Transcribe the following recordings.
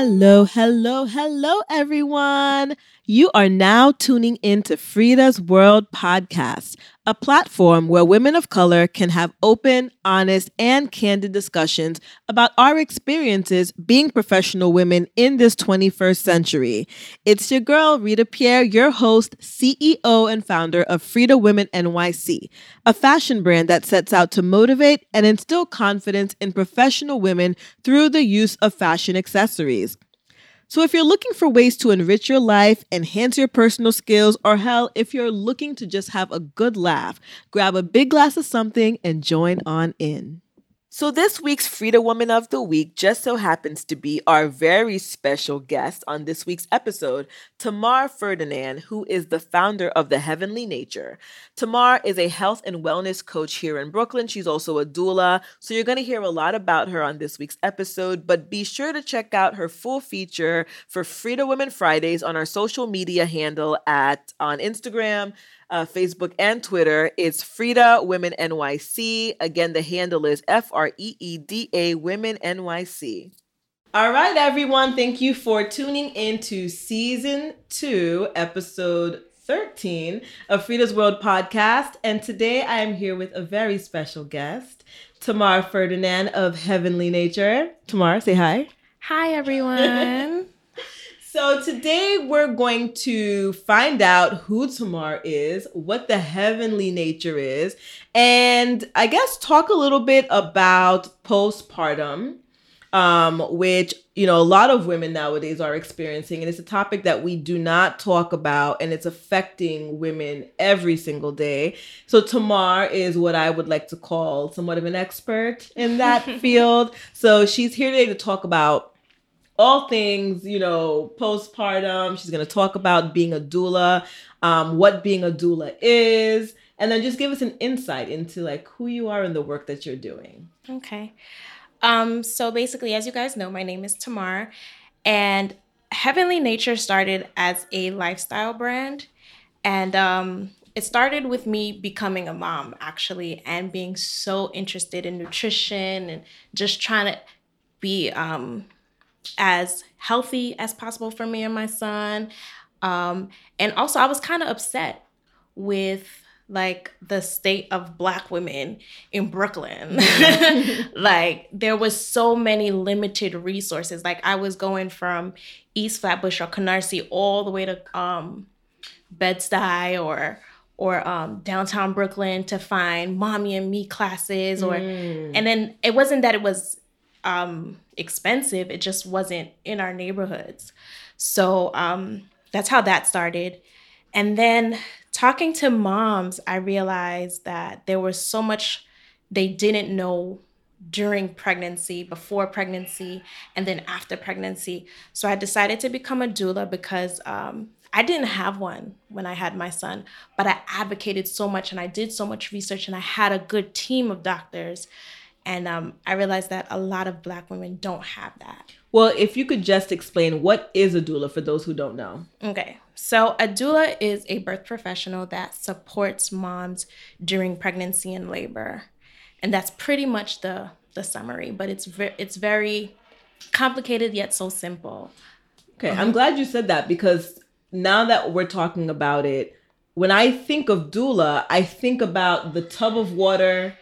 Hello, hello, hello, everyone. You are now tuning in to FREEda's World podcast, a platform where women of color can have open, honest, and candid discussions about our experiences being professional women in this 21st century. It's your girl, Rita Pierre, your host, CEO, and founder of FREEda Women NYC, a fashion brand that sets out to motivate and instill confidence in professional women through the use of fashion accessories. So, if you're looking for ways to enrich your life, enhance your personal skills, or hell, if you're looking to just have a good laugh, grab a big glass of something and join on in. So, this week's FREEda Woman of the Week just so happens to be our very special guest on this week's episode, Thamar Ferdinand, who is the founder of The Heavenly Nature. Thamar is a health and wellness coach here in Brooklyn. She's also a doula. So, you're going to hear a lot about her on this week's episode, but be sure to check out her full feature for FREEda Women Fridays on our social media handle at on Instagram uh, Facebook and Twitter. It's FREEda Women NYC. Again, the handle is F R E E D A Women NYC. All right, everyone. Thank you for tuning in to season two, episode 13 of FREEda's World podcast. And today I am here with a very special guest, Thamar Ferdinand of Heavenly Nature. Thamar, say hi. Hi, everyone. So today we're going to find out who Thamar is, what the heavenly nature is, and I guess talk a little bit about postpartum, um, which you know a lot of women nowadays are experiencing, and it's a topic that we do not talk about, and it's affecting women every single day. So Thamar is what I would like to call somewhat of an expert in that field. So she's here today to talk about all things, you know, postpartum. She's going to talk about being a doula, um, what being a doula is, and then just give us an insight into like who you are and the work that you're doing. Okay. Um, so basically, as you guys know, my name is Thamar, and Heavenly Nature started as a lifestyle brand, and um, it started with me becoming a mom actually, and being so interested in nutrition and just trying to be um, as healthy as possible for me and my son. Um, and also, I was kind of upset with like the state of black women in Brooklyn. like there was so many limited resources. Like I was going from East Flatbush or Canarsie all the way to um Bed-Stuy or or um, downtown Brooklyn to find mommy and me classes or mm. and then it wasn't that it was um expensive. It just wasn't in our neighborhoods. So um, that's how that started. And then talking to moms, I realized that there was so much they didn't know during pregnancy, before pregnancy, and then after pregnancy. So I decided to become a doula because um, I didn't have one when I had my son, but I advocated so much and I did so much research and I had a good team of doctors and um, I realized that a lot of Black women don't have that. Well, if you could just explain what is a doula for those who don't know. Okay. So, a doula is a birth professional that supports moms during pregnancy and labor. And that's pretty much the the summary, but it's ve- it's very complicated yet so simple. Okay, I'm glad you said that because now that we're talking about it, when I think of doula, I think about the tub of water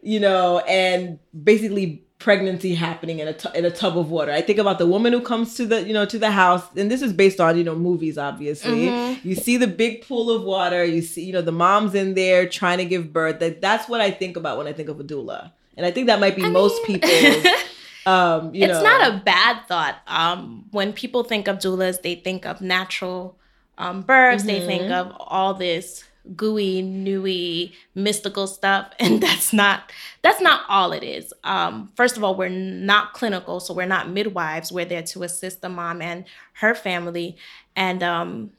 you know, and basically pregnancy happening in a t- in a tub of water. I think about the woman who comes to the you know to the house, and this is based on you know movies. Obviously, mm-hmm. you see the big pool of water. You see you know the mom's in there trying to give birth. That that's what I think about when I think of a doula, and I think that might be I most mean... people. um, it's know. It's not a bad thought. Um, when people think of doulas, they think of natural um, births. Mm-hmm. They think mm-hmm. of all this gooey, newy, mystical stuff, and that's not that's not all it is. Um, first of all, we're not clinical, so we're not midwives. We're there to assist the mom and her family, and um,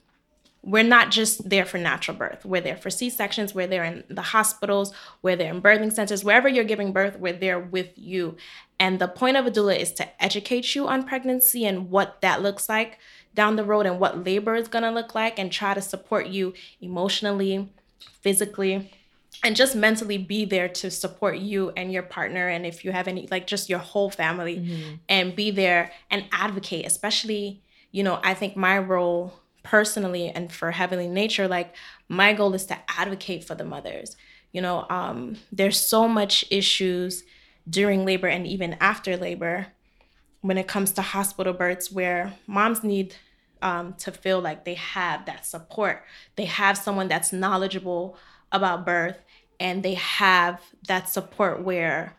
we're not just there for natural birth. We're there for C sections. We're there in the hospitals. We're there in birthing centers. Wherever you're giving birth, we're there with you. And the point of a doula is to educate you on pregnancy and what that looks like down the road and what labor is going to look like and try to support you emotionally, physically, and just mentally be there to support you and your partner and if you have any like just your whole family mm-hmm. and be there and advocate especially you know i think my role personally and for heavenly nature like my goal is to advocate for the mothers you know um there's so much issues during labor and even after labor when it comes to hospital births where moms need um, to feel like they have that support they have someone that's knowledgeable about birth and they have that support where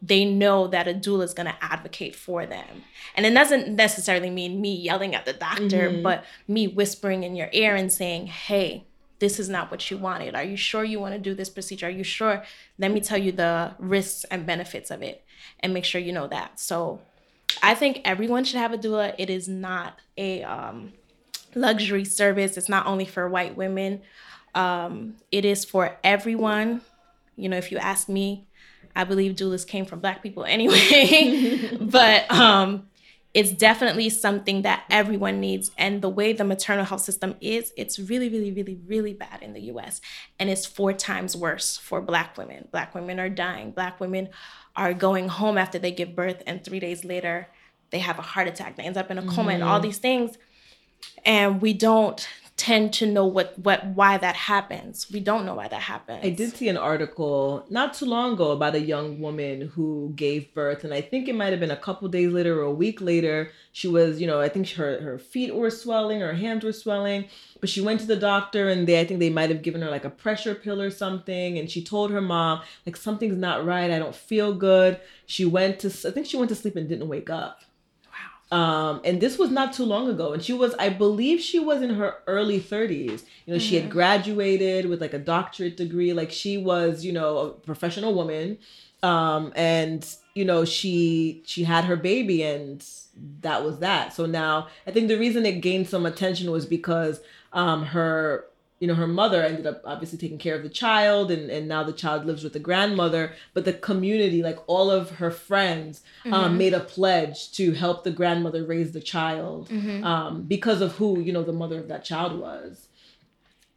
they know that a doula is going to advocate for them. And it doesn't necessarily mean me yelling at the doctor, mm-hmm. but me whispering in your ear and saying, hey, this is not what you wanted. Are you sure you want to do this procedure? Are you sure? Let me tell you the risks and benefits of it and make sure you know that. So I think everyone should have a doula. It is not a um, luxury service, it's not only for white women. Um, it is for everyone. You know, if you ask me, I believe doulas came from black people anyway. but um, it's definitely something that everyone needs. And the way the maternal health system is, it's really, really, really, really bad in the US. And it's four times worse for black women. Black women are dying. Black women are going home after they give birth, and three days later, they have a heart attack. They end up in a coma mm-hmm. and all mm-hmm. these things. And we don't tend to know what what why that happens. We don't know why that happens. I did see an article not too long ago about a young woman who gave birth and I think it might have been a couple days later or a week later she was, you know, I think her her feet were swelling, her hands were swelling, but she went to the doctor and they I think they might have given her like a pressure pill or something and she told her mom like something's not right, I don't feel good. She went to I think she went to sleep and didn't wake up. Um, and this was not too long ago. And she was, I believe she was in her early 30s. You know, mm-hmm. she had mm-hmm. graduated with like a doctorate degree. Like she was, you know, a professional woman. Um, and, you know, she she had her baby and that was that. So now I think the reason it gained some attention was because um her you know her mother ended up obviously taking care of the child and, and now the child lives with the grandmother but the community like all of her friends um, mm-hmm. um, made a pledge to help the grandmother raise the child mm-hmm. um, because of who you know the mother of that child was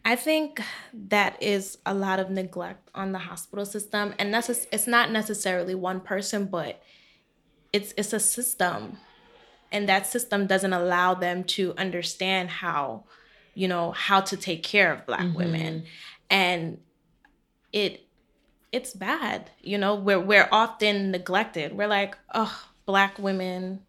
i think that is a lot of neglect on the hospital system and necess- it's not necessarily one person but it's it's a system and that system doesn't allow them to understand how you know how to take care of black mm-hmm. women. And it it's bad you know we're we're often neglected. We're like oh black women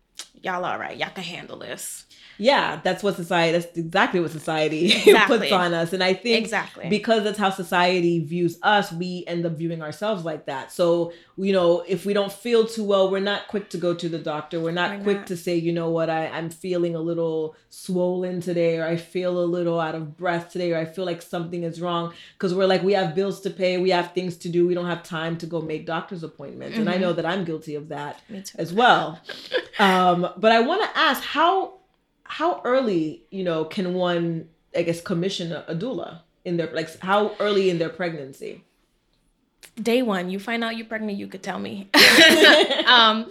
y'all all right y'all can handle this yeah, that's what society. That's exactly what society exactly. puts on us, and I think exactly because that's how society views us, we end up viewing ourselves like that. So you know, if we don't feel too well, we're not quick to go to the doctor. We're not we're quick not. to say, you know what, I I'm feeling a little swollen today, or I feel a little out of breath today, or I feel like something is wrong because we're like we have bills to pay, we have things to do, we don't have time to go make doctor's appointments, mm-hmm. and I mm-hmm. know that I'm guilty of that as well. um, but I want to ask how how early, you know, can one, I guess, commission a, a doula in their like how early in their pregnancy? Day one, you find out you're pregnant, you could tell me. um,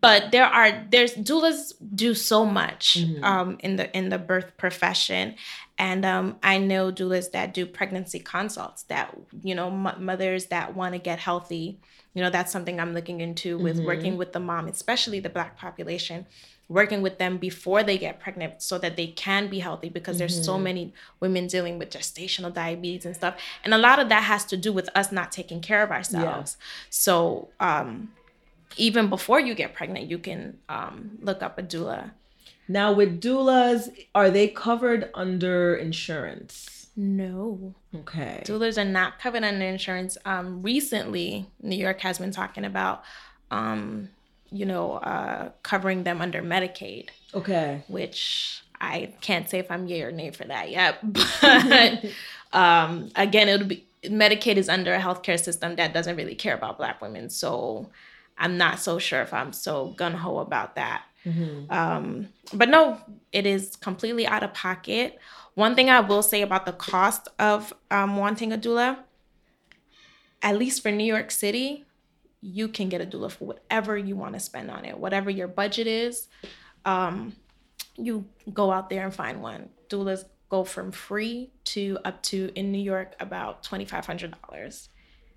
but there are there's doulas do so much mm-hmm. um, in the in the birth profession and um, i know doulas that do pregnancy consults that you know m- mothers that want to get healthy you know that's something i'm looking into with mm-hmm. working with the mom especially the black population working with them before they get pregnant so that they can be healthy because mm-hmm. there's so mm-hmm. many women dealing with gestational diabetes and stuff and a lot of that has to do with us not taking care of ourselves yeah. so um, even before you get pregnant you can um, look up a doula now with doulas are they covered under insurance no okay doulas are not covered under insurance um, recently new york has been talking about um, you know, uh, covering them under Medicaid. Okay. Which I can't say if I'm yay or nay for that yet. But um, again, it'll be Medicaid is under a healthcare system that doesn't really care about Black women. So I'm not so sure if I'm so gun ho about that. Mm-hmm. Um, but no, it is completely out of pocket. One thing I will say about the cost of um, wanting a doula, at least for New York City, you can get a doula for whatever you want to spend on it, whatever your budget is. Um, you go out there and find one. Doulas go from free to up to in New York about twenty five hundred dollars.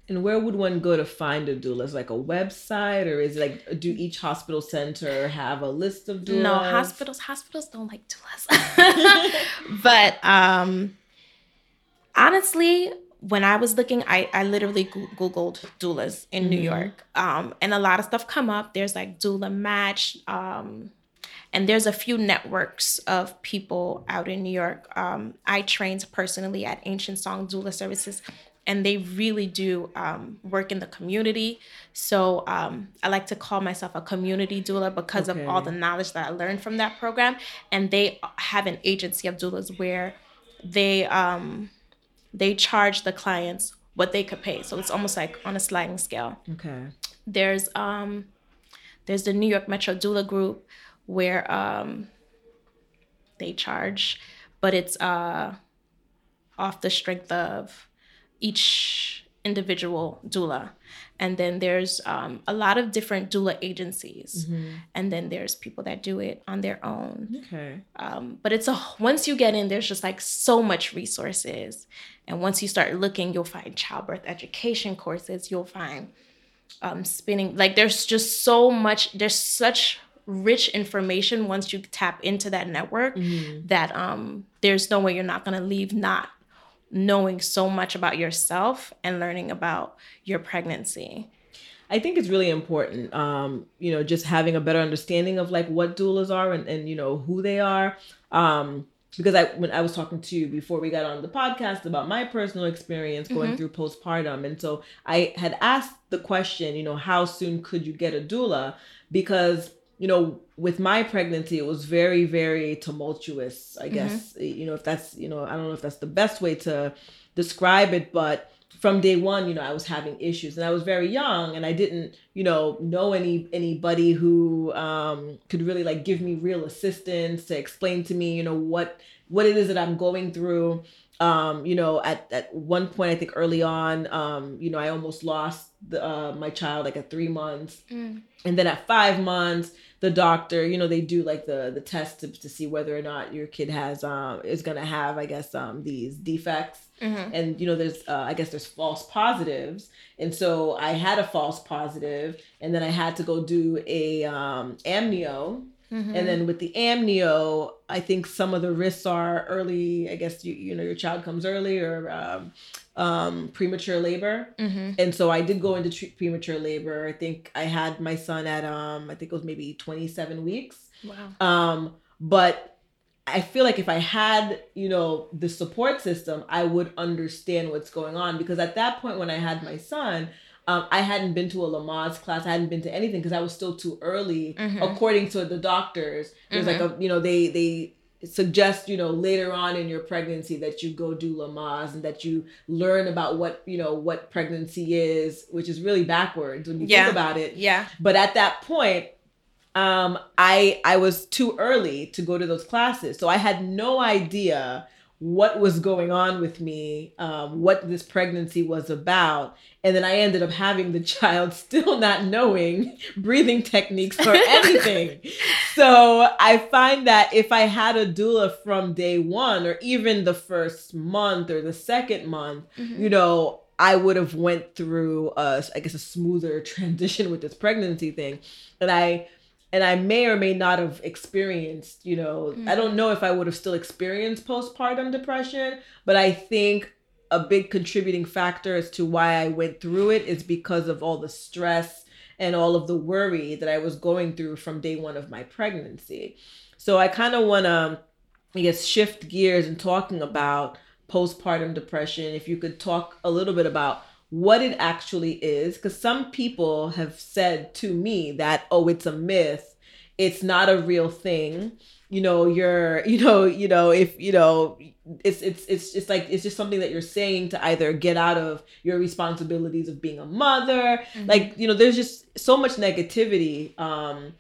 And where would one go to find a doula? Is it like a website, or is it like do each hospital center have a list of doulas? No, hospitals hospitals don't like doulas. but um, honestly, when I was looking, I, I literally Googled doulas in mm-hmm. New York. Um, and a lot of stuff come up. There's like doula match. Um, and there's a few networks of people out in New York. Um, I trained personally at Ancient Song Doula Services, and they really do um, work in the community. So um, I like to call myself a community doula because okay. of all the knowledge that I learned from that program. And they have an agency of doulas where they um, they charge the clients what they could pay. So it's almost like on a sliding scale. Okay. There's um there's the New York Metro Doula Group where um they charge, but it's uh off the strength of each individual doula. And then there's um, a lot of different doula agencies. Mm-hmm. And then there's people that do it on their own. Okay. Um, but it's a once you get in, there's just like so much resources. And once you start looking, you'll find childbirth education courses. You'll find um, spinning. Like there's just so much. There's such rich information once you tap into that network mm-hmm. that um, there's no way you're not gonna leave not knowing so much about yourself and learning about your pregnancy. I think it's really important, um, you know, just having a better understanding of like what doulas are and, and you know who they are. Um, because I when I was talking to you before we got on the podcast about my personal experience going mm-hmm. through postpartum, and so I had asked the question, you know, how soon could you get a doula? Because you know, with my pregnancy, it was very, very tumultuous. I mm-hmm. guess you know if that's you know I don't know if that's the best way to describe it, but from day one, you know, I was having issues, and I was very young, and I didn't, you know, know any anybody who um, could really like give me real assistance to explain to me, you know, what what it is that I'm going through. Um, you know, at at one point, I think early on, um, you know, I almost lost the, uh, my child like at three months, mm. and then at five months the doctor, you know, they do like the the test to, to see whether or not your kid has um is gonna have, I guess, um these defects. Mm-hmm. And you know, there's uh, I guess there's false positives, and so I had a false positive, and then I had to go do a um, amnio. Mm-hmm. And then with the amnio, I think some of the risks are early. I guess you you know your child comes early or um, um, premature labor. Mm-hmm. And so I did go into tre- premature labor. I think I had my son at, um, I think it was maybe 27 weeks. Wow. Um, but I feel like if I had, you know, the support system, I would understand what's going on because at that point when I had my son, um, I hadn't been to a Lamaze class. I hadn't been to anything because I was still too early, mm-hmm. according to the doctors. There's mm-hmm. like a, you know, they they suggest you know later on in your pregnancy that you go do Lamaze and that you learn about what you know what pregnancy is which is really backwards when you yeah. think about it yeah but at that point um i i was too early to go to those classes so i had no idea what was going on with me, um, what this pregnancy was about. And then I ended up having the child still not knowing breathing techniques or anything. so I find that if I had a doula from day one or even the first month or the second month, mm-hmm. you know, I would have went through a, I guess a smoother transition with this pregnancy thing. And I and I may or may not have experienced, you know, mm-hmm. I don't know if I would have still experienced postpartum depression, but I think a big contributing factor as to why I went through it is because of all the stress and all of the worry that I was going through from day one of my pregnancy. So I kind of want to, I guess, shift gears and talking about postpartum depression. If you could talk a little bit about what it actually is because some people have said to me that oh it's a myth. It's not a real thing. You know you're you know you know if you know it's it's it's just like it's just something that you're saying to either get out of your responsibilities of being a mother. Mm-hmm. like you know there's just so much negativity um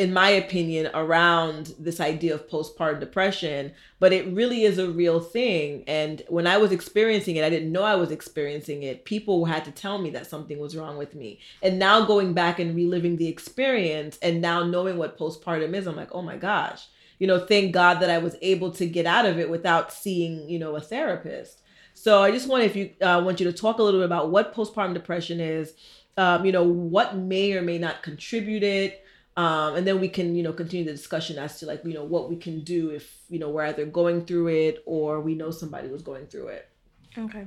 in my opinion, around this idea of postpartum depression, but it really is a real thing. And when I was experiencing it, I didn't know I was experiencing it. People had to tell me that something was wrong with me. And now going back and reliving the experience and now knowing what postpartum is, I'm like, oh my gosh, you know, thank God that I was able to get out of it without seeing, you know, a therapist. So I just want if you uh, want you to talk a little bit about what postpartum depression is. Um, you know what may or may not contribute it. Um, and then we can you know continue the discussion as to like you know what we can do if you know we're either going through it or we know somebody was going through it. Okay.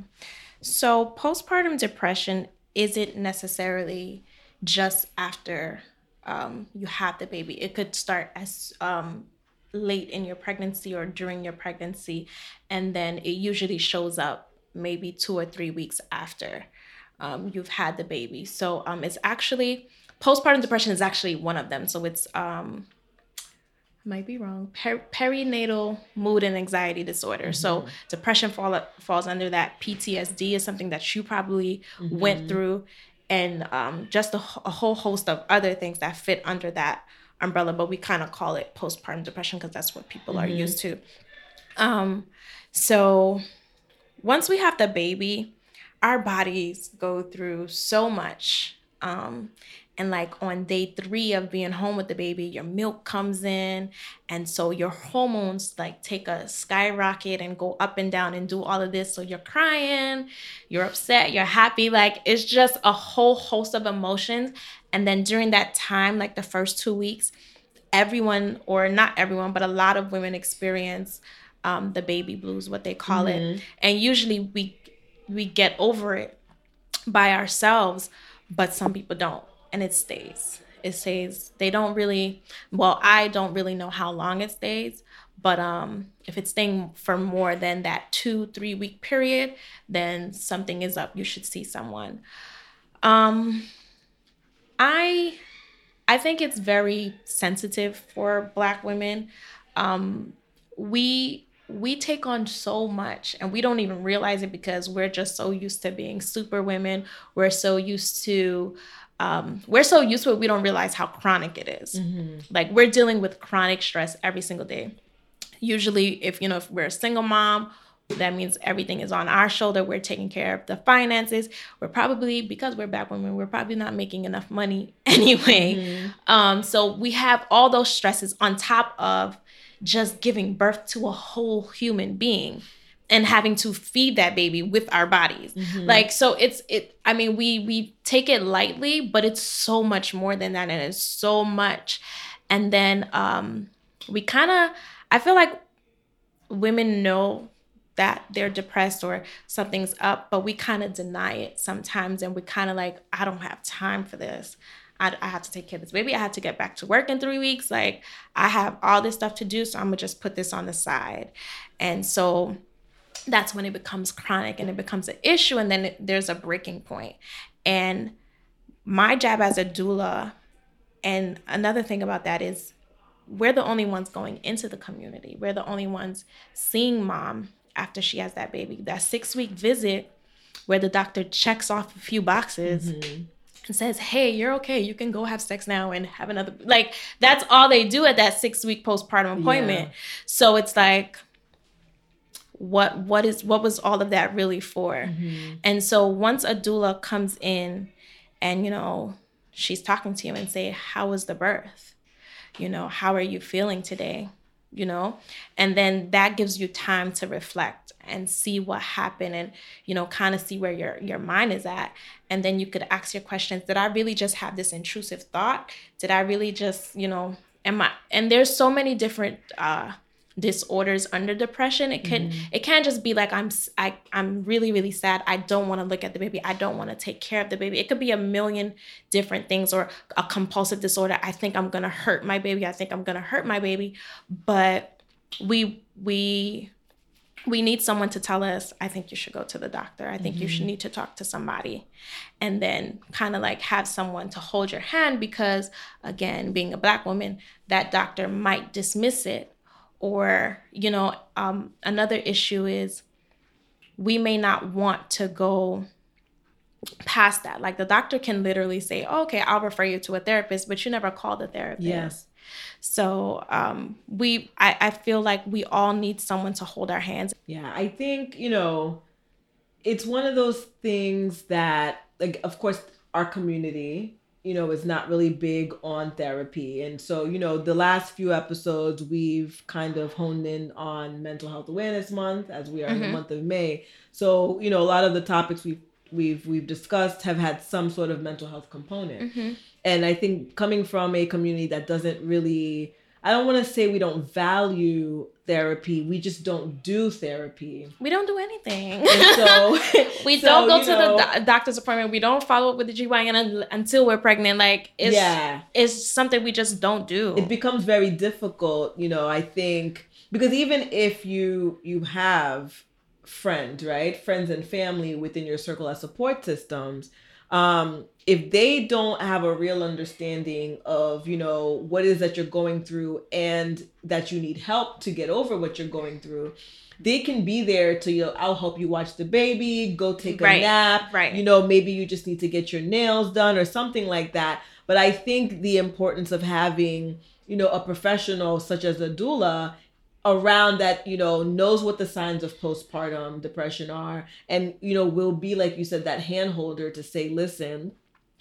So postpartum depression isn't necessarily just after um, you have the baby. It could start as um, late in your pregnancy or during your pregnancy and then it usually shows up maybe two or three weeks after um, you've had the baby. So um, it's actually postpartum depression is actually one of them. So it's um I might be wrong. Per- perinatal mood and anxiety disorder. Mm-hmm. So depression fall, falls under that. PTSD is something that you probably mm-hmm. went through, and um, just a, a, whole host of other things that fit under that umbrella. But we kind of call it postpartum depression because that's what people mm-hmm. are used to. Um, so once we have the baby, our bodies go through so much. Um, and like on day three of being home with the baby your milk comes in. And so your hormones like take a skyrocket and go up and down and do all of this. So you're crying you're upset you're happy. Like it's just a whole host of emotions. And then during that time like the first two weeks everyone or not everyone but a lot of women experience um, the baby blues what they call mm-hmm. it and usually we we get over it by ourselves but some people don't and it stays. It stays. They don't really. Well, I don't really know how long it stays, but um, if it's staying for more than that two three week period, then something is up. You should see someone. Um, I I think it's very sensitive for Black women. Um, we we take on so much and we don't even realize it because we're just so used to being super women. We're so used to um, we're so used to it, we don't realize how chronic it is. Mm-hmm. Like we're dealing with chronic stress every single day. Usually, if you know, if we're a single mom, that means everything is on our shoulder. We're taking care of the finances. We're probably because we're black women, we're probably not making enough money anyway. Mm-hmm. Um, so we have all those stresses on top of just giving birth to a whole human being and having to feed that baby with our bodies mm-hmm. like so it's it i mean we we take it lightly but it's so much more than that and it's so much and then um we kind of i feel like women know that they're depressed or something's up but we kind of deny it sometimes and we kind of like i don't have time for this I, I have to take care of this baby. I have to get back to work in three weeks. Like, I have all this stuff to do. So I'm going to just put this on the side. And so that's when it becomes chronic and it becomes an issue and then it, there's a breaking point. and my job as a doula and another thing about that is we're the only ones going into the community we're the only ones seeing mom after she has that baby that six week visit where the doctor checks off a few boxes mm-hmm. and says hey you're okay you can go have sex now and have another like that's all they do at that six week postpartum appointment yeah. so it's like what what is what was all of that really for? Mm-hmm. and so once a doula comes in and you know she's talking to you and say how was the birth? You know how are you feeling today? You know? And then that gives you time to reflect and see what happened and you know kind of see where your your mind is at. And then you could ask your questions did i really just have this intrusive thought? Did i really just you know am i and there's so many different uh disorders under depression it can mm-hmm. it can't just be like i'm I, i'm really really sad. I don't want to look at the baby. I don't want to take care of the baby. It could be a million different things or a compulsive disorder. I think i'm gonna hurt my baby. I think i'm gonna hurt my baby. But we we we need someone to tell us i think you should go to the doctor. I think mm-hmm. you should mm-hmm. need to talk to somebody. And then kind of like have someone to hold your hand because again being a black woman that doctor might dismiss it or you know um, another issue is we may not want to go past that. Like the doctor can literally say oh, okay i'll refer you to a therapist but you never call the therapist. Yes. So um, we I, I feel like we all need someone to hold our hands. Yeah i think you know it's one of those things that like of course our community you know, is not really big on therapy. And so, you know, the last few episodes, we've kind of honed in on Mental Health Awareness Month as we are mm-hmm. in the mm-hmm. month of May. So, you know, a lot of the topics we've we've we've discussed have had some sort of mental health component. Mm-hmm. And I think coming from a community that doesn't really I don't want to say we don't value therapy. We just don't do therapy. We don't do anything. so we so, don't go to know, the do- doctor's appointment. We don't follow up with the GYN until we're pregnant. Like it's yeah. it's something we just don't do. It becomes very difficult, you know, I think because even if you you have friends, right? Friends and family within your circle as support systems, um, if they don't have a real understanding of you know what is that you're going through and that you need help to get over what you're going through they can be there to you know, I'll help you watch the baby, go take a right, nap. Right. You know, maybe you just need to get your nails done or something like that. But I think the importance of having, you know, a professional such as a doula around that you know knows what the signs of postpartum depression are and you know will be like you said that hand holder to say listen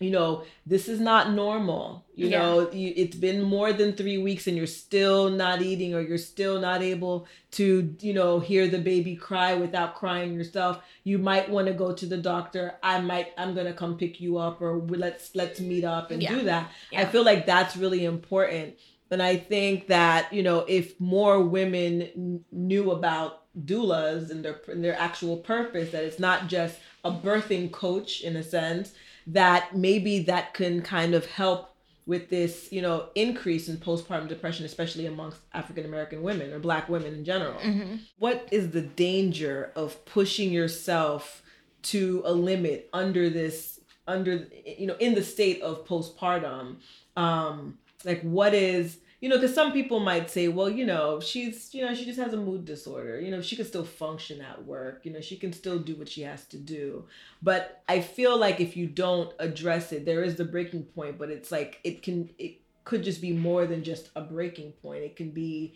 you know this is not normal you yeah. know you, it's been more than three weeks and you're still not eating or you're still not able to you know hear the baby cry without crying yourself you might want to go to the doctor i might i'm gonna come pick you up or let's let's meet up and yeah. do that yeah. i feel like that's really important and I think that, you know, if more women n- knew about doulas and their, and their actual purpose, that it's not just a birthing coach in a sense, that maybe that can kind of help with this, you know, increase in postpartum depression, especially amongst African American women or Black women in general. Mm-hmm. What is the danger of pushing yourself to a limit under this, under, you know, in the state of postpartum? Um, like, what is you know, because some people might say, well, you know, she's, you know, she just has a mood disorder. You know, she can still function at work. You know, she can still do what she has to do. But I feel like if you don't address it, there is the breaking point. But it's like it can, it could just be more than just a breaking point. It can be,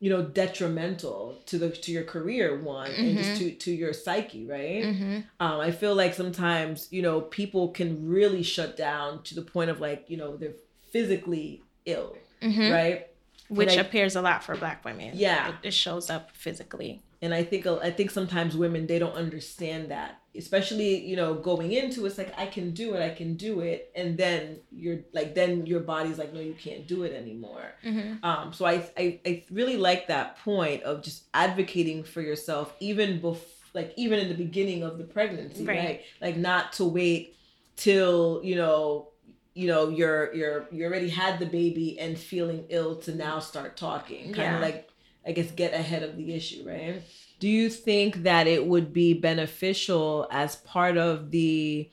you know, detrimental to the to your career one mm-hmm. and just mm-hmm. to to your psyche, right? Mm-hmm. Um, I feel like sometimes you know people can really shut down to the point of like you know they're physically ill mm-hmm. right? Which I, appears a lot for Black women. Yeah, it, it shows up physically. And I think I think sometimes women they don't understand that, especially you know going into it's like I can do it, I can do it, and then you're like then your body's like no you can't do it anymore. Mm-hmm. Um, so I, I I really like that point of just advocating for yourself even before like even in the beginning of the pregnancy, right? right? Like not to wait till you know you know you're you're you already had the baby and feeling ill to now start talking kind yeah. of like i guess get ahead of the issue right? Do you think that it would be beneficial as part of the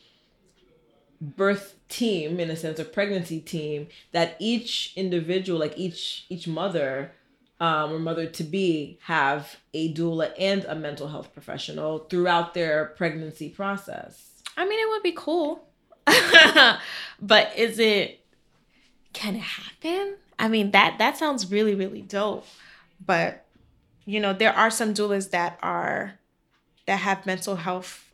birth team in a sense a pregnancy team that each individual like each each mother um, or mother to be have a doula and a mental health professional throughout their pregnancy process? I mean it would be cool but is it can it happen? I mean that that sounds really really dope. But you know, there are some doulas that are that have mental health,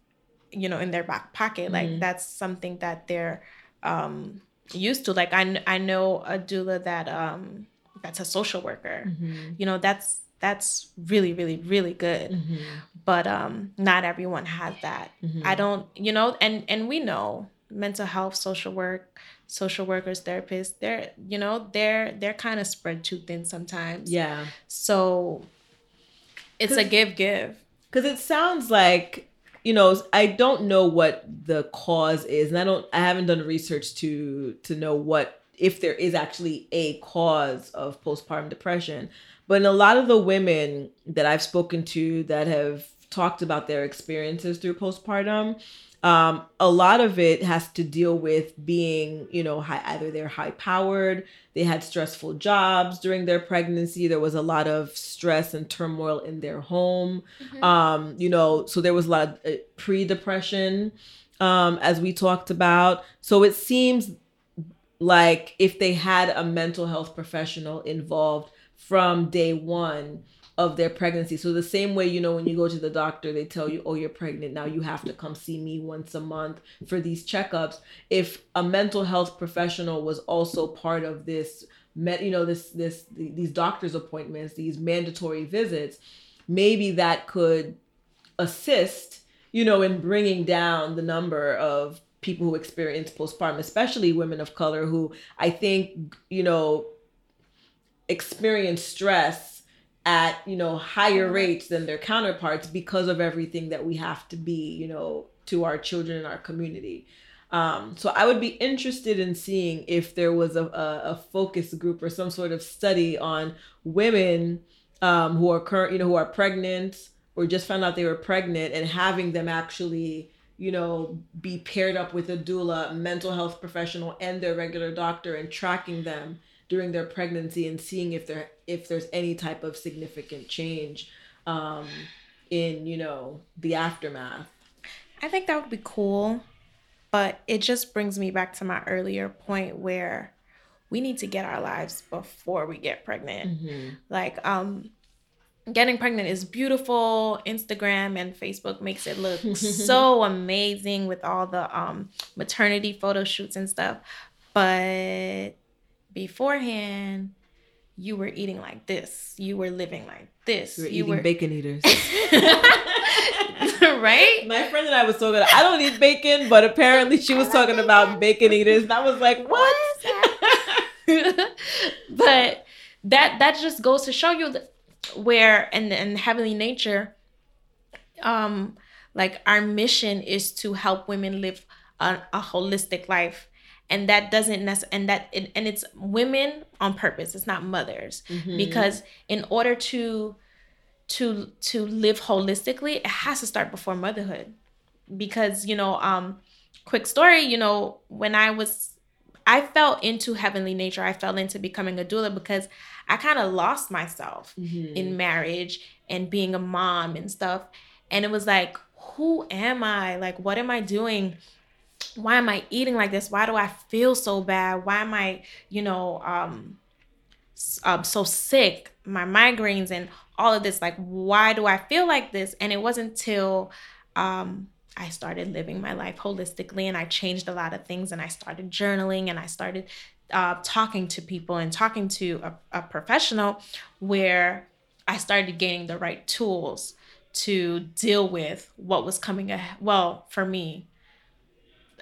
you know, in their back pocket. Like mm-hmm. that's something that they're um used to. Like I I know a doula that um that's a social worker. Mm-hmm. You know, that's that's really really really good mm-hmm. but um not everyone has that mm-hmm. i don't you know and and we know mental health social work social workers therapists they're you know they're they're kind of spread too thin sometimes. Yeah. So it's a give give. because it sounds like you know i don't know what the cause is and i don't i haven't done research to to know what if there is actually a cause of postpartum depression. But in a lot of the women that i've spoken to that have talked about their experiences through postpartum um, a lot of it has to deal with being, you know, high, either they're high powered, they had stressful jobs during their pregnancy. There was a lot of stress and turmoil in their home. Mm-hmm. Um, you know, so there was a lot of uh, pre depression, um, as we talked about. So it seems like if they had a mental health professional involved from day one, of their pregnancy. So the same way, you know, when you go to the doctor, they tell you, "Oh, you're pregnant. Now you have to come see me once a month for these checkups." If a mental health professional was also part of this, met, you know, this this these doctor's appointments, these mandatory visits, maybe that could assist, you know, in bringing down the number of people who experience postpartum, especially women of color who I think, you know, experience stress at, you know, higher rates than their counterparts because of everything that we have to be, you know, to our children and our community. Um, so I would be interested in seeing if there was a, a, a focus group or some sort of study on women um, who are current, you know, who are pregnant or just found out they were pregnant and having them actually you know, be paired up with a doula, mental health professional, and their regular doctor, and tracking them during their pregnancy and seeing if there if there's any type of significant change um, in you know the aftermath. I think that would be cool, but it just brings me back to my earlier point where we need to get our lives before we get pregnant. Mm-hmm. Like, um, getting pregnant is beautiful. Instagram and Facebook makes it look so amazing with all the um maternity photo shoots and stuff. But beforehand, you were eating like this. You were living like this. You were you eating were... bacon eaters. right? My friend and I was talking. I don't eat bacon, but apparently she was talking about bacon eaters, and I was like, "What?" what but that that just goes to show you that where and in heavenly nature um like our mission is to help women live a, a holistic life and that doesn't necessarily and that it, and it's women on purpose it's not mothers mm-hmm. because in order to to to live holistically it has to start before motherhood because you know um quick story you know when i was i fell into heavenly nature i fell into becoming a doula because I kind of lost myself mm-hmm. in marriage and being a mom and stuff. And it was like, who am I? Like, what am I doing? Why am I eating like this? Why do I feel so bad? Why am I, you know, um, um so sick? My migraines and all of this. Like, why do I feel like this? And it wasn't until um I started living my life holistically and I changed a lot of things and I started journaling and I started uh, talking to people and talking to a, a professional where I started getting the right tools to deal with what was coming. Well, for me,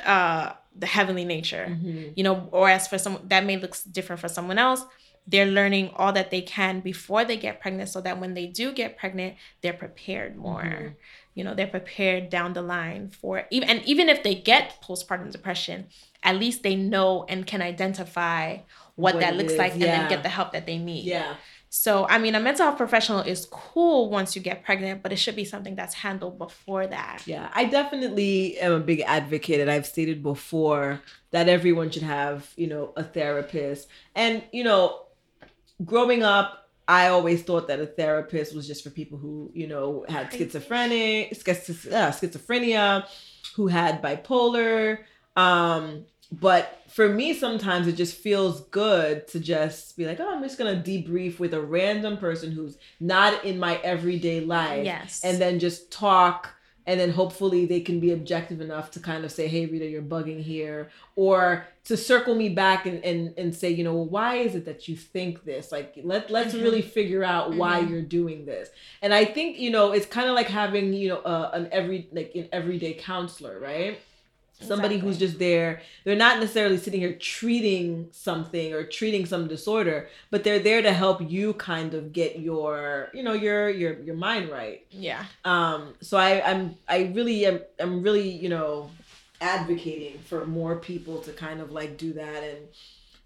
uh, the heavenly nature, mm-hmm. you know, or as for some that may look different for someone else, they're learning all that they can before they get pregnant so that when they do get pregnant, they're prepared more. Mm-hmm. You know, they're prepared down the line for even and even if they get postpartum depression, at least they know and can identify what, what that looks is. like yeah. and then get the help that they need. Yeah. So, I mean, a mental health professional is cool once you get pregnant, but it should be something that's handled before that. Yeah, I definitely am a big advocate, and I've stated before that everyone should have, you know, a therapist. And, you know, growing up, I always thought that a therapist was just for people who, you know, had schizophrenic, uh, schizophrenia, who had bipolar, um, but for me, sometimes it just feels good to just be like, oh, I'm just gonna debrief with a random person who's not in my everyday life. Yes. And then just talk and then hopefully they can be objective enough to kind of say hey rita you're bugging here or to circle me back and, and, and say you know why is it that you think this like let, let's mm-hmm. really figure out why mm-hmm. you're doing this and i think you know it's kind of like having you know uh, an every like an everyday counselor right somebody exactly. who's just there they're not necessarily sitting here treating something or treating some disorder but they're there to help you kind of get your you know your your your mind right yeah um so i i'm i really am i'm really you know advocating for more people to kind of like do that and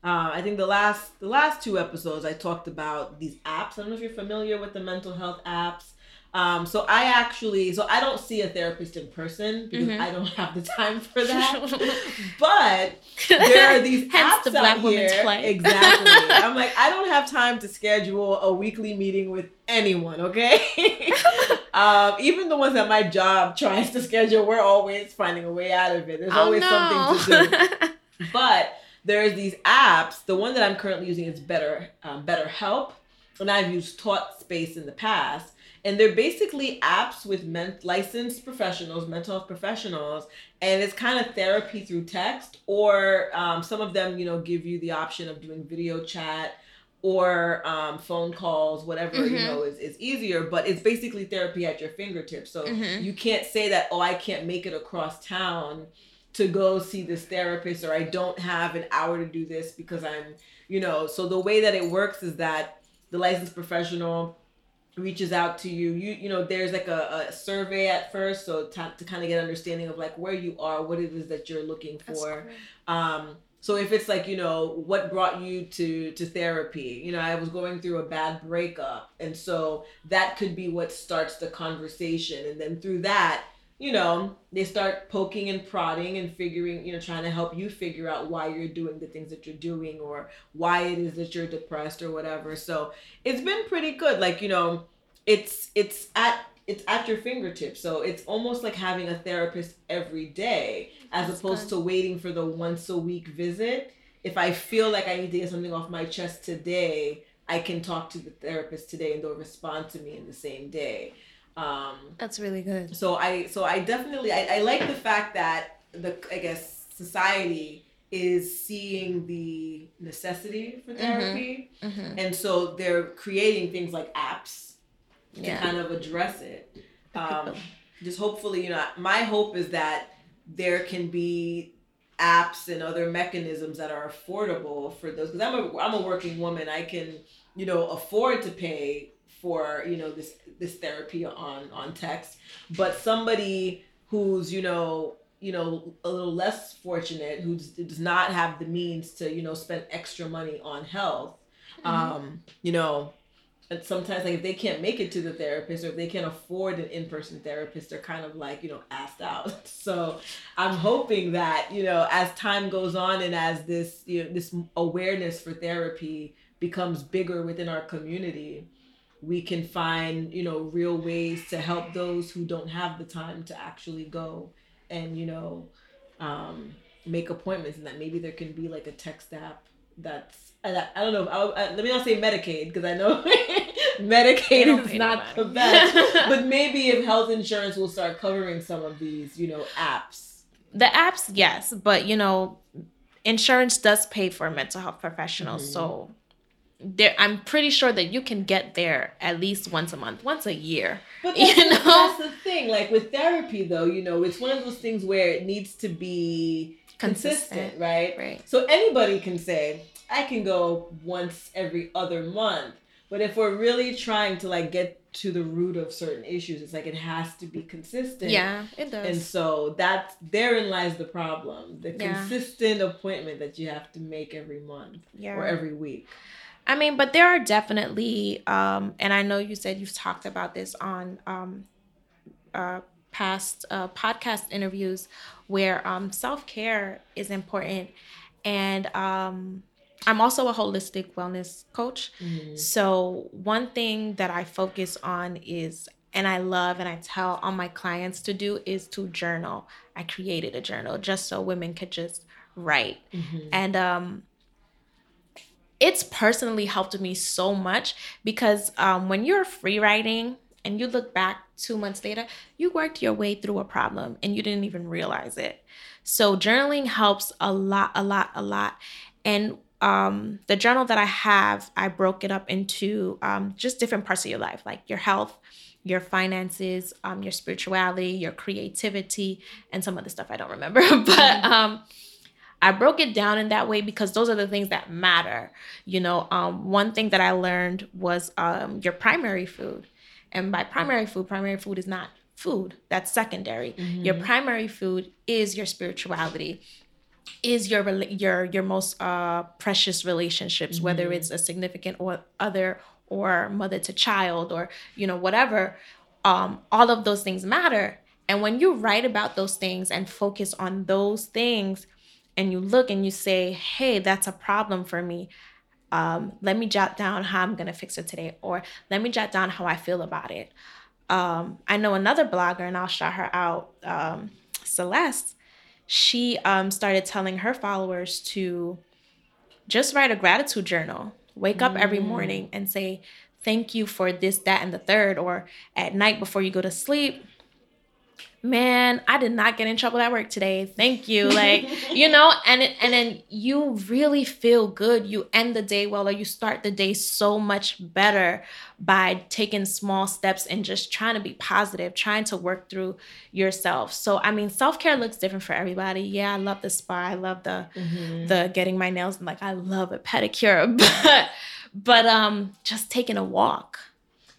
uh, I think the last the last two episodes I talked about these apps. I don't know if you're familiar with the mental health apps. Um, so I actually, so I don't see a therapist in person because mm-hmm. I don't have the time for that. but there are these apps the black out here. Play. Exactly. I'm like, I don't have time to schedule a weekly meeting with anyone. Okay. um, even the ones that my job tries to schedule, we're always finding a way out of it. There's oh, always no. something to do. but there's these apps. The one that I'm currently using is Better um, BetterHelp and I've used Talkspace in the past. And they're basically apps with men- licensed professionals, mental health professionals, and it's kind of therapy through text. Or um, some of them, you know, give you the option of doing video chat or um, phone calls, whatever mm-hmm. you know is, is easier. But it's basically therapy at your fingertips. So mm-hmm. you can't say that, oh, I can't make it across town to go see this therapist, or I don't have an hour to do this because I'm, you know. So the way that it works is that the licensed professional reaches out to you. You you know there's like a, a survey at first so to, to kind of get understanding of like where you are what it is that you're looking for. um so if it's like you know what brought you to to therapy? You know i was going through a bad breakup and so that could be what starts the conversation. And then through that you know, they start poking and prodding and figuring, you know, trying to help you figure out why you're doing the things that you're doing or why it is that you're depressed or whatever. So it's been pretty good. Like, you know, it's it's at it's at your fingertips. So it's almost like having a therapist every day as That's opposed to waiting for the once a week visit. If I feel like I need to get something off my chest today, I can talk to the therapist today and they'll respond to me in the same day. Um, That's really good. So I so I definitely I, I like the fact that the I guess society is seeing the necessity for mm-hmm. therapy, mm-hmm. Mm-hmm. and so they're creating things like apps to kind of address it. Um, just hopefully, you know, my hope is that there can be apps and other mechanisms that are affordable for those because I'm a I'm a working woman. I can you know afford to pay for you know this this therapy on on text but somebody who's you know you know a little less fortunate who does not have the means to you know spend extra money on health mm-hmm. um you know and sometimes like if they can't make it to the therapist or if they can't afford an in-person therapist they're kind of like you know asked out so i'm hoping that you know as time goes on and as this you know this awareness for therapy becomes bigger within our community we can find you know real ways to help those who don't have the time to actually go and you know um, make appointments and that maybe there can be like a text app that's I, I don't know I, I, let me not say medicaid because i know medicaid is not the best but maybe if health insurance will start covering some of these you know apps the apps yes but you know insurance does pay for mental health professionals mm-hmm. so there i'm pretty sure that you can get there at least once a month once a year but that's, you know? that's the thing like with therapy though you know it's one of those things where it needs to be consistent, consistent. right? Right. So anybody can say i can go once every other month. But if we're really trying to like get to the root of certain issues it's like it has to be consistent. Yeah it does. And so that therein lies the problem the yeah. consistent appointment that you have to make every month yeah. or every week I mean, but there are definitely, um, and I know you said you've talked about this on um, uh, past uh, podcast interviews where um, self care is important. And um, I'm also a holistic wellness coach. Mm-hmm. So, one thing that I focus on is, and I love and I tell all my clients to do is to journal. I created a journal just so women could just write. Mm-hmm. And um, it's personally helped me so much because um, when you're free writing and you look back two months later, you worked your way through a problem and you didn't even realize it. So journaling helps a lot, a lot, a lot. And um, the journal that I have, I broke it up into um, just different parts of your life, like your health, your finances, um, your spirituality, your creativity, and some other stuff I don't remember. but um, I broke it down in that way because those are the things that matter. You know, um, one thing that I learned was um, your primary food. And by primary food, primary food is not food, that's secondary. Mm-hmm. Your primary food is your spirituality is your your your most uh, precious relationships mm-hmm. whether it's a significant or other or mother to child or you know whatever um, all of those things matter and when you write about those things and focus on those things and you look and you say, hey, that's a problem for me. Um, let me jot down how I'm going to fix it today, or let me jot down how I feel about it. Um, I know another blogger, and I'll shout her out, um, Celeste. She um, started telling her followers to just write a gratitude journal. Wake up every mm. morning and say, thank you for this, that, and the third, or at night before you go to sleep, man, I did not get in trouble at work today. Thank you. Like, you know, and it, and then you really feel good. You end the day well or you start the day so much better by taking small steps and just trying to be positive, trying to work through yourself. So, I mean, self-care looks different for everybody. Yeah, I love the spa. I love the mm-hmm. the getting my nails like I love a pedicure, but but um just taking a walk.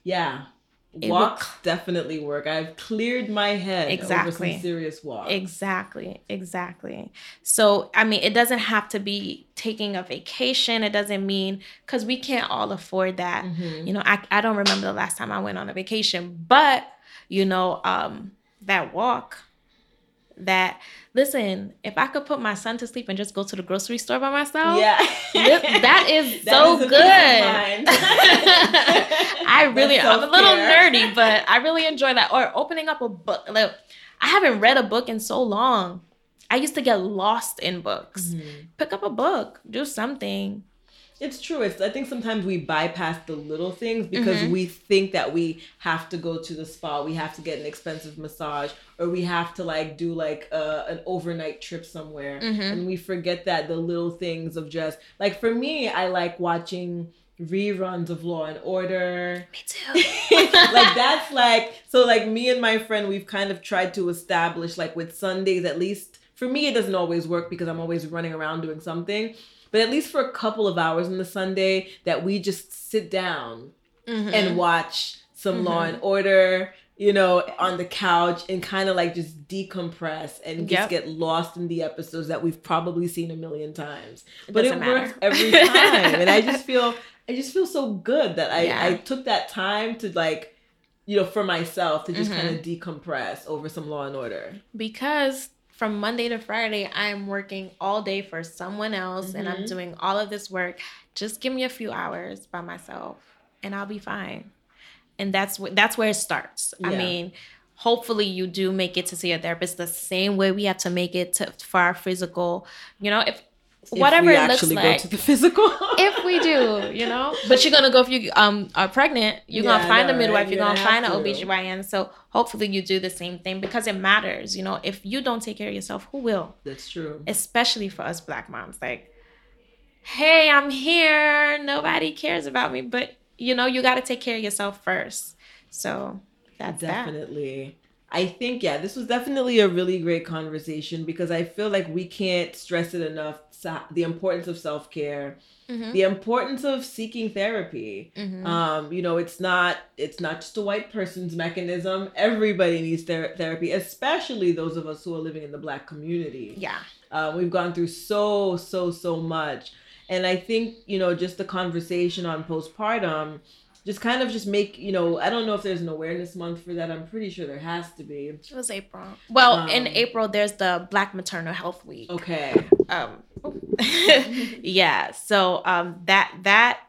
Yeah walks definitely work. I've cleared my head exactly. over some serious walks. Exactly, exactly. So I mean, it doesn't have to be taking a vacation. It doesn't mean because we can't all afford that. Mm-hmm. You know, I I don't remember the last time I went on a vacation, but you know, um, that walk that listen, if I could put my son to sleep and just go to the grocery store by myself, yeah, that is that so is good. I really, I'm a little nerdy, but I really enjoy that. Or opening up a book. Like, I haven't read a book in so long. I used to get lost in books. Mm-hmm. Pick up a book, do something. It's true. It's I think sometimes we bypass the little things because mm-hmm. we think that we have to go to the spa, we have to get an expensive massage, or we have to like do like a, an overnight trip somewhere, mm-hmm. and we forget that the little things of just like for me, I like watching reruns of Law and Order. Me too. like that's like so like me and my friend we've kind of tried to establish like with Sundays at least for me it doesn't always work because I'm always running around doing something but at least for a couple of hours on the Sunday that we just sit down mm-hmm. and watch some mm-hmm. Law and Order, you know, on the couch and kind of like just decompress and just yep. get lost in the episodes that we've probably seen a million times. It but it matter. works every time. and I just feel I just feel so good that I, yeah. I took that time to like, you know, for myself to just mm-hmm. kind of decompress over some Law and Order. Because from Monday to Friday, I'm working all day for someone else mm-hmm. and I'm mm-hmm. doing all of this work. Just give me a few hours by myself and I'll be fine. And that's wh- that's where it starts. Yeah. I mean, hopefully you do make it to see a therapist the same way we have to make it to for our physical, you know, if whatever it looks like. to the physical. if we do, you know. But you're gonna go if you um are pregnant, you're yeah, gonna find a midwife, right? you're, gonna, find an OBGYN. So hopefully you do the same thing because it matters, you know. If you don't take care of yourself, who will? That's true. Especially for us black moms. Like, hey, I'm here. Nobody cares about me. But you know, you gotta take care of yourself first. So that's definitely. That. I think yeah, this was definitely a really great conversation because I feel like we can't stress it enough the importance of self care, mm-hmm. the importance of seeking therapy. Mm-hmm. Um, you know, it's not it's not just a white person's mechanism. Everybody needs ther- therapy, especially those of us who are living in the Black community. Yeah, uh, we've gone through so so so much, and I think you know just the conversation on postpartum just kind of just make you know i don't know if there's an awareness month for that. I'm pretty sure there has to be. It was april. Well um, in april there's the black maternal health week. Okay. Um yeah so um that that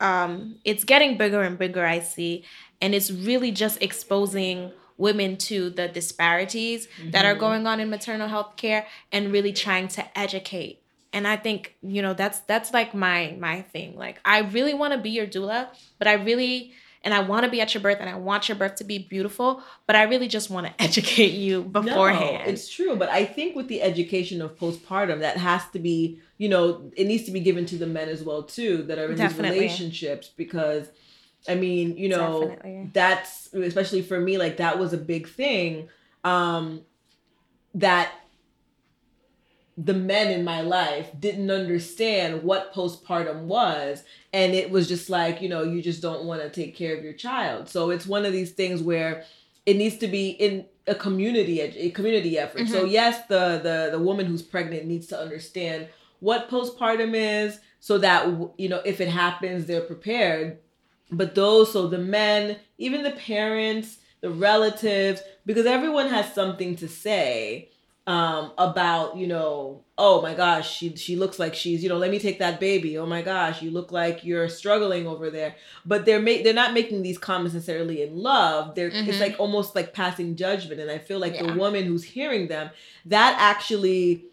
um it's getting bigger and bigger i see. And it's really just exposing women to the disparities mm-hmm. that are mm-hmm. going on in maternal health care and really trying to educate and i think you know that's that's like my my thing like i really want to be your doula but i really and i want to be at your birth and i want your birth to be beautiful but i really just want to educate you beforehand no, it's true but i think with the education of postpartum that has to be you know it needs to be given to the men as well too that are in Definitely. these relationships because i mean you know Definitely. that's especially for me like that was a big thing um that the men in my life didn't understand what postpartum was. And it was just like you know you just don't want to take care of your child. So it's one of these things where it needs to be in a community a community effort. Mm-hmm. so yes the the the woman who's pregnant needs to understand what postpartum is so that you know if it happens they're prepared. But those so the men even the parents the relatives because everyone has something to say um, about you know oh my gosh she she looks like she's you know let me take that baby oh my gosh you look like you're struggling over there but they're make they're not making these comments necessarily in love they're mm-hmm. it's like almost like passing judgment and i feel like yeah. the woman who's hearing them that actually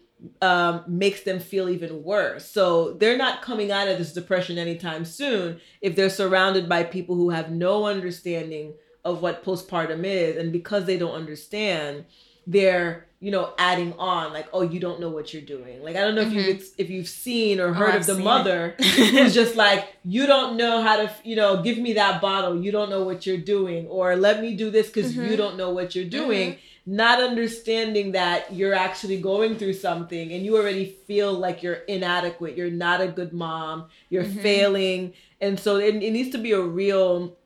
um, makes them feel even worse. So they're not coming out of this depression anytime soon if they're surrounded by people who have no understanding of what postpartum is. And because they don't understand, they're you know adding on like oh you don't know what you're doing like i don't know mm-hmm. if you've if you've seen or oh, heard oh, of the mother who's just like you don't know how to you know give me that bottle you don't know what you're doing or let me do this because mm-hmm. you don't know what you're doing mm-hmm not understanding that you're actually going through something and you already feel like you're inadequate, you're not a good mom, you're mm-hmm. failing. And so it, it needs to be a real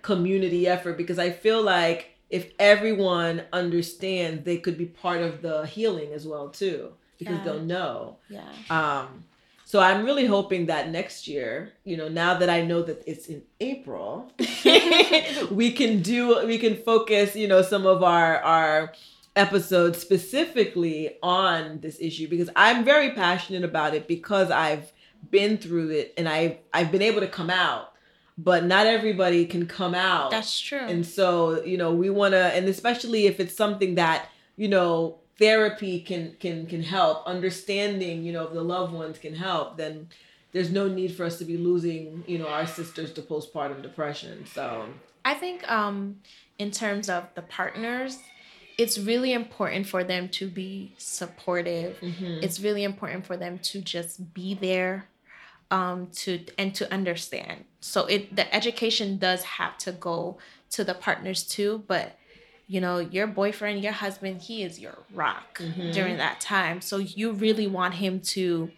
community effort because I feel like if everyone understands, they could be part of the healing as well too because yeah. they'll know. Yeah. Um so I'm really hoping that next year, you know, now that I know that it's in April, we can do we can focus, you know, some of our our episodes specifically on this issue because I'm very passionate about it because I've been through it and I I've been able to come out but not everybody can come out. That's true. And so, you know, we want to and especially if it's something that, you know, therapy can can can help understanding you know if the loved ones can help then there's no need for us to be losing you know our sisters to postpartum depression so i think um in terms of the partners it's really important for them to be supportive mm-hmm. it's really important for them to just be there um to and to understand so it the education does have to go to the partners too but you know, your boyfriend, your husband, he is your rock mm-hmm. during that time. So you really want him to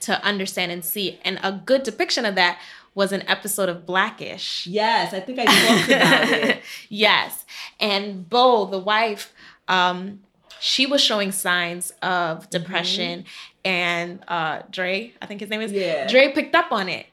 to understand and see. And a good depiction of that was an episode of Blackish. Yes, I think I talked about it. yes. And Bow, the wife, um, she was showing signs of mm-hmm. depression mm-hmm. and uh Dre, I think his name is? Yeah. Dre picked up on it.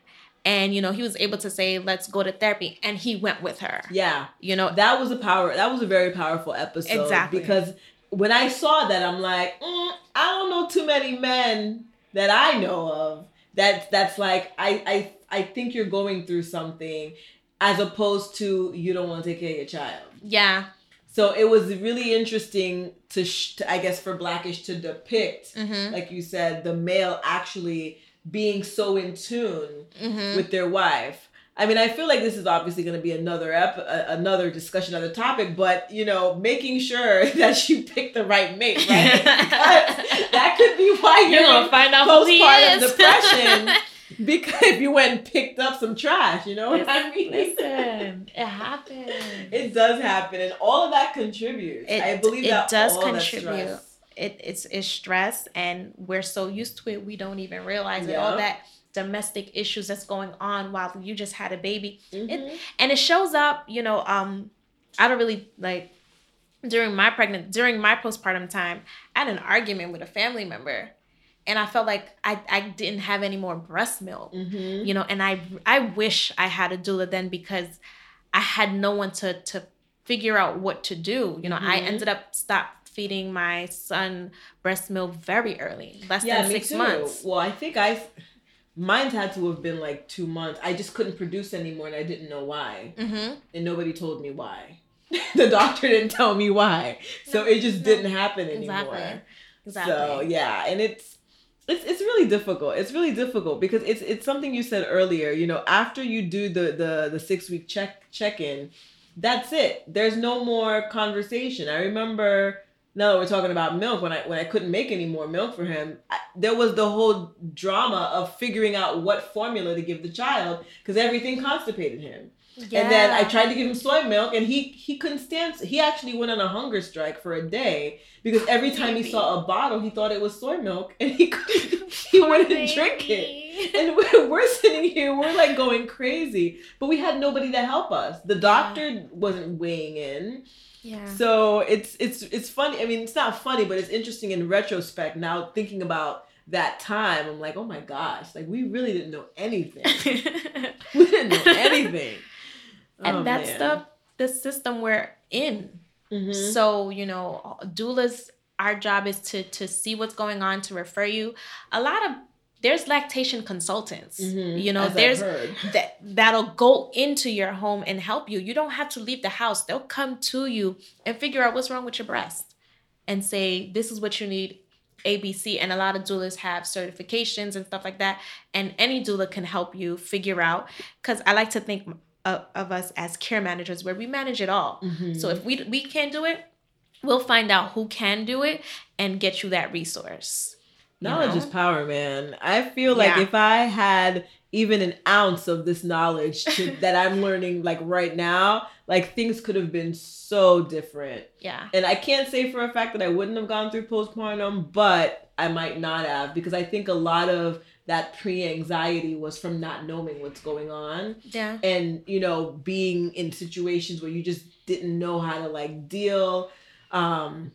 And you know he was able to say let's go to therapy. And he went with her. Yeah. You know that was a power that was a very powerful episode exactly. because when i saw that i'm like mm, i don't know too many men that i know of that that's like i i i think you're going through something as opposed to you don't want to take care of your child. Yeah so it was really interesting to, sh- to i guess for blackish to depict mm-hmm. like you said the male actually being so in tune mm-hmm. with their wife. I mean, I feel like this is obviously going to be another ep- another discussion of the topic, but you know, making sure that you picked the right mate, right? that could be why you're, you're gonna find out postpartum depression. because if you went and picked up some trash, you know what I mean? Listen, it happens. It does happen, and all of that contributes. It, I believe it that does contribute it, it's it's stress and we're so used to it we don't even realize yep. it all that domestic issues that's going on while you just had a baby mm-hmm. it, and it shows up you know um i don't really like during my pregnant during my postpartum time i had an argument with a family member and i felt like i, I didn't have any more breast milk mm-hmm. you know and i i wish i had a doula then because i had no one to to figure out what to do you know mm-hmm. i ended up stop feeding my son breast milk very early, less yeah, than six too. months. Well, I think I, mine had to have been like two months. I just couldn't produce anymore, and I didn't know why, mm-hmm. and nobody told me why. the doctor didn't tell me why, so it just didn't happen anymore. Exactly. Exactly. So yeah, and it's it's it's really difficult. It's really difficult because it's it's something you said earlier. You know, after you do the the the six week check check in, that's it. There's no more conversation. I remember now that we're talking about milk. When I when I couldn't make any more milk for him, I, there was the whole drama of figuring out what formula to give the child because everything constipated him. Yeah. And then I tried to give him soy milk, and he he couldn't stand. He actually went on a hunger strike for a day because every time he saw a bottle, he thought it was soy milk, and he couldn't. he wouldn't drink it. And we're, we're sitting here, we're like going crazy, but we had nobody to help us. The doctor yeah. wasn't weighing in. Yeah. So it's it's it's funny. I mean, it's not funny, but it's interesting in retrospect. Now thinking about that time, I'm like, oh my gosh, like we really didn't know anything. we didn't know anything. And oh, that's man. the the system we're in. Mm-hmm. So you know, doulas. Our job is to to see what's going on, to refer you. A lot of there's lactation consultants mm-hmm, you know there's that that'll go into your home and help you you don't have to leave the house they'll come to you and figure out what's wrong with your breast and say this is what you need ABC, and a lot of doulas have certifications and stuff like that. And any doula can help you figure out. Because I like to think of, of, us as care managers, where we manage it all. Mm-hmm. So if we we can't do it, we'll find out who can do it and get you that resource. Knowledge know? is power, man. I feel like yeah. if I had even an ounce of this knowledge to, that I'm learning like right now, like things could have been so different. Yeah. And I can't say for a fact that I wouldn't have gone through postpartum, but I might not have because I think a lot of that pre-anxiety was from not knowing what's going on. Yeah. And you know, being in situations where you just didn't know how to like deal um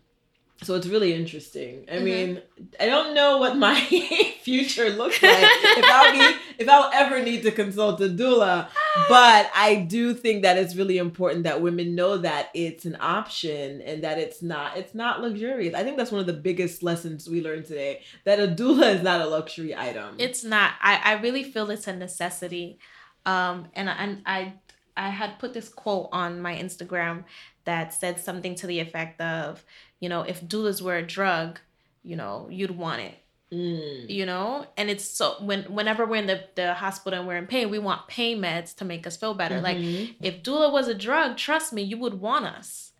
so it's really interesting. I mm-hmm. mean, I don't know what my future looks like if I'll be if I'll ever need to consult a doula, but I do think that it's really important that women know that it's an option and that it's not it's not luxurious. I think that's one of the biggest lessons we learned today that a doula is not a luxury item. It's not. I I really feel it's a necessity. Um and and I I had put this quote on my Instagram that said something to the effect of, you know, if doulas were a drug, you know, you'd want it. Mm. You know, and it's so when whenever we're in the, the hospital and we're in pain, we want pain meds to make us feel better. Mm-hmm. Like if doula was a drug, trust me, you would want us.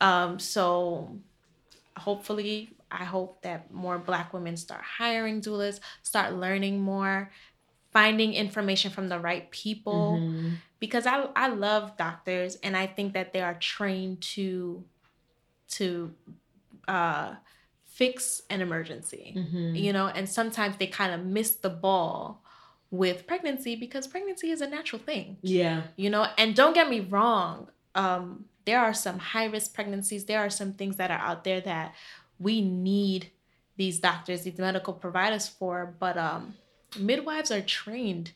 Um, so hopefully, I hope that more Black women start hiring doulas, start learning more, finding information from the right people. Mm-hmm because I I love doctors and I think that they are trained to to uh, fix an emergency, mm-hmm. you know, and sometimes they kind of miss the ball with pregnancy because pregnancy is a natural thing. Yeah. You know, and don't get me wrong, um, there are some high risk pregnancies, there are some things that are out there that we need these doctors, these medical providers for, but um, midwives are trained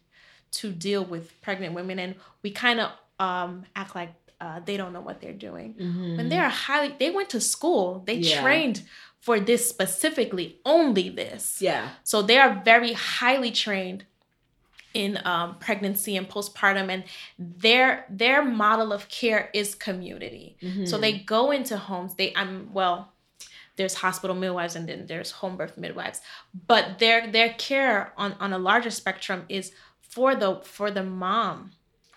to deal with pregnant women and we kind of um, act like uh, they don't know what they're doing. Mm-hmm. when they are highly they went to school. They yeah. trained for this specifically only this. Yeah. So they are very highly trained in um, pregnancy and postpartum and their their model of care is community. Mm-hmm. so they go into homes. They i'm well there's hospital midwives and then there's home birth midwives. But their their care on on a larger spectrum is for the for the mom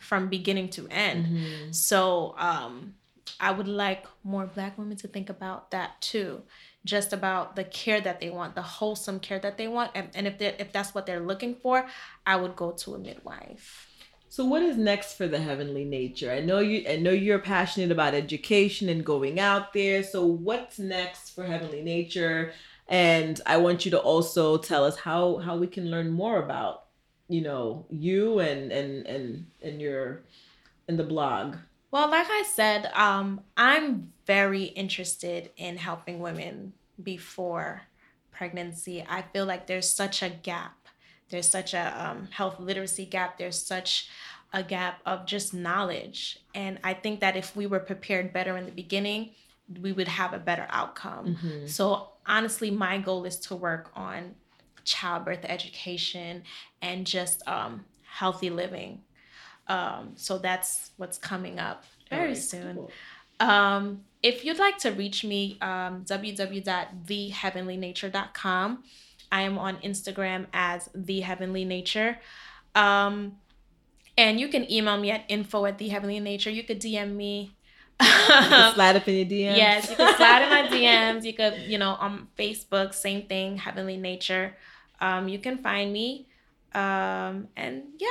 from beginning to end. Mm-hmm. So um, I would like more Black women to think about that too, just about the care that they want, the wholesome care that they want, and, and if if that's what they're looking for, I would go to a midwife. So what is next for the heavenly nature? I know you I know you're passionate about education and going out there. So what's next for heavenly nature? And I want you to also tell us how how we can learn more about you know you and and and and your and the blog? Well like i said um i'm very interested in helping women before pregnancy. I feel like there's such a gap. There's such a um, health literacy gap. There's such a gap of just knowledge. And i think that if we were prepared better in the beginning we would have a better outcome. Mm-hmm. so honestly my goal is to work on childbirth education and just um, healthy living. Um, so that's what's coming up very right, soon. Cool. Um, if you'd like to reach me, um, www.theheavenlynature.com. I am on Instagram as The Heavenly Nature. Um, and you can email me at info at The Heavenly Nature. You could DM me. slide up in your DMs. Yes, you can slide in my DMs. You could, you know, on Facebook, same thing, Heavenly Nature um, you can find me. Um, and yeah,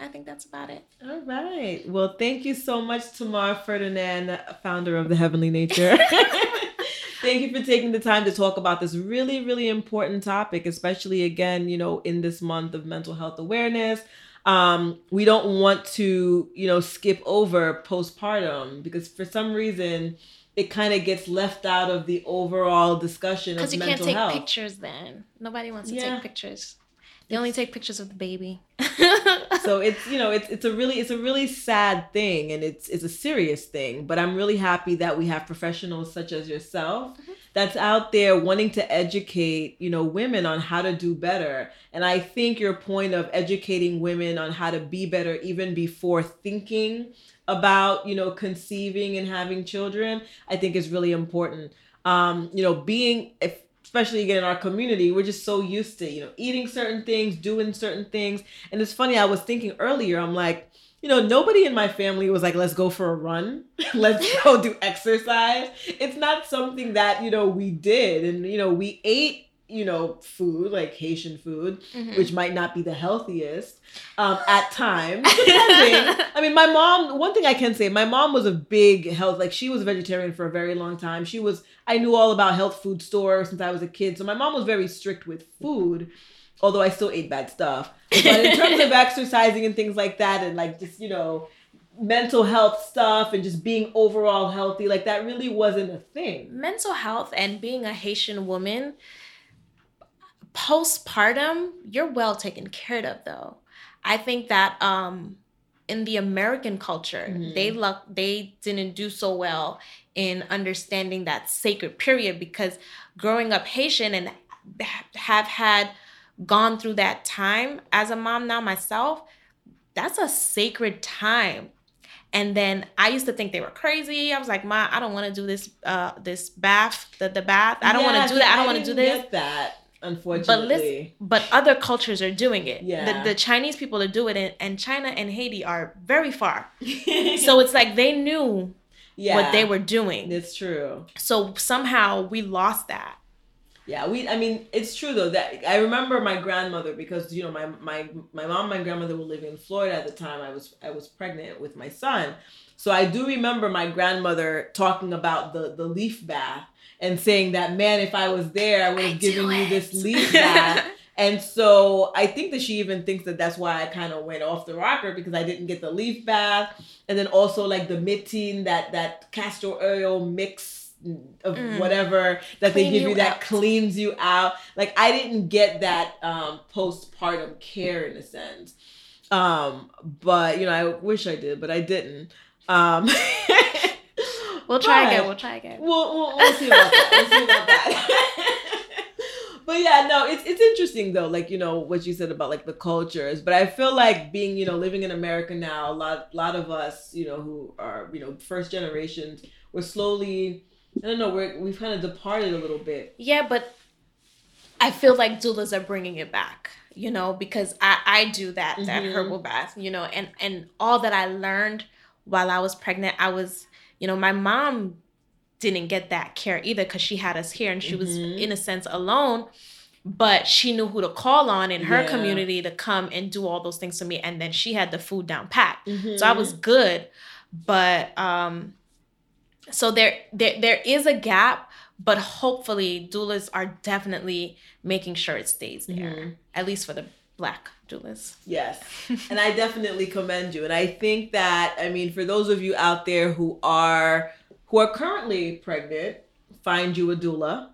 I think that's about it. All right. Well, thank you so much, Thamar Ferdinand, founder of the Heavenly Nature. thank you for taking the time to talk about this really, really important topic, especially again, you know, in this month of mental health awareness. Um, we don't want to, you know, skip over postpartum because for some reason, it kind of gets left out of the overall discussion because you can't take health. pictures then nobody wants to yeah. take pictures they only take pictures of the baby so it's you know it's it's a really it's a really sad thing and it's it's a serious thing but i'm really happy that we have professionals such as yourself mm-hmm. that's out there wanting to educate you know women on how to do better and i think your point of educating women on how to be better even before thinking about you know conceiving and having children i think is really important um you know being if especially again in our community, we're just so used to, you know, eating certain things, doing certain things. And it's funny, I was thinking earlier, I'm like, you know, nobody in my family was like, let's go for a run, let's go do exercise. It's not something that, you know, we did. And, you know, we ate you know, food like Haitian food, mm-hmm. which might not be the healthiest um, at times. I mean, my mom. One thing I can say, my mom was a big health. Like she was a vegetarian for a very long time. She was. I knew all about health food stores since I was a kid. So my mom was very strict with food. Although I still ate bad stuff, but in terms of exercising and things like that, and like just you know, mental health stuff and just being overall healthy, like that really wasn't a thing. Mental health and being a Haitian woman postpartum, you're well taken care of though. I think that um in the American culture, mm-hmm. they luck they didn't do so well in understanding that sacred period because growing up Haitian and have had gone through that time as a mom now myself, that's a sacred time. And then I used to think they were crazy. I was like, "Ma, I don't want to do this. Uh, this bath, the the bath. I don't yeah, want to do that. I don't want to do this." that unfortunately. But but other cultures are doing it. Yeah. The, the Chinese people are doing it, and China and Haiti are very far. so it's like they knew yeah, what they were doing. It's true. So somehow we lost that. Yeah, we. I mean, it's true though that I remember my grandmother because you know my my my mom, and my grandmother were living in Florida at the time. I was I was pregnant with my son, so I do remember my grandmother talking about the the leaf bath and saying that man, if I was there, I would have given you this leaf bath. and so I think that she even thinks that that's why I kind of went off the rocker because I didn't get the leaf bath, and then also like the mitine that that castor oil mix of mm. whatever that Clean they give you, you that cleans you out. Like I didn't get that um, postpartum care in a sense. Um, but you know, I wish I did, but I didn't. Um, We'll try but again. We'll try again. We'll, we'll, we'll see about that. We'll see about that. but yeah, no, it's it's interesting though, like you know what you said about like the cultures. But I feel like being you know living in America now, a lot lot of us you know who are you know first generations, we're slowly I don't know we're we've kind of departed a little bit. Yeah, but I feel like doulas are bringing it back you know because i i do that that mm-hmm. herbal bath you know and and all that i learned while i was pregnant i was you know, my mom didn't get that care either because she had us here and she mm-hmm. was in a sense alone but she knew who to call on in her yeah. community to come and do all those things to me and then she had the food down pat mm-hmm. so i was good but um so there there there is a gap but hopefully doulas are definitely making sure it stays there mm-hmm. at least for the black doulas. Yes. and I definitely commend you. And I think that I mean for those of you out there who are who are currently pregnant, find you a doula.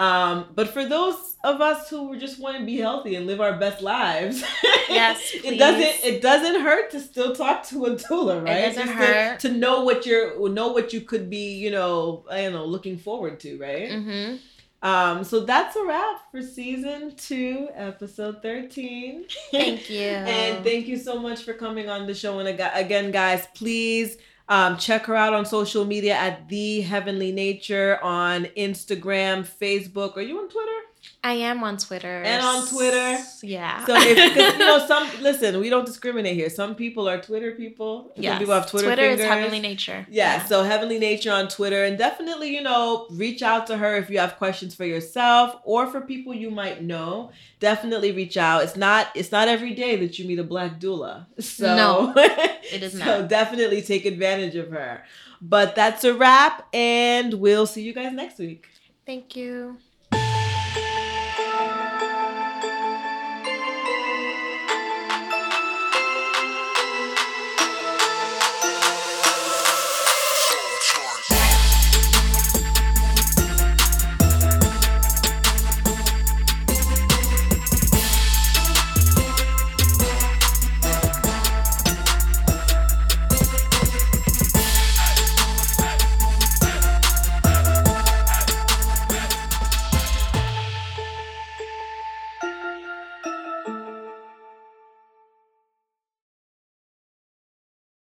Um, but for those of us who just want to be healthy and live our best lives, yes, it doesn't it doesn't hurt to still talk to a doula, right? It doesn't hurt to, to, know what you're know what you could be, you know, I don't know, looking forward to, right? Mm-hmm. Um, so that's a wrap for season two, episode 13. Thank you. and thank you so much for coming on the show. And again, guys, please um, check her out on social media at The Heavenly Nature on Instagram, Facebook. Are you on Twitter? I am on Twitter. And on Twitter. Yeah. So if you know some listen, we don't discriminate here. Some people are Twitter people. Yeah. Some people have Twitter. Twitter fingers. is Heavenly Nature. Yeah, yeah, So Heavenly Nature on Twitter. And definitely, you know, reach out to her if you have questions for yourself or for people you might know. Definitely reach out. It's not it's not every day that you meet a black doula. So no, it is so not. So definitely take advantage of her. But that's a wrap, and we'll see you guys next week. Thank you.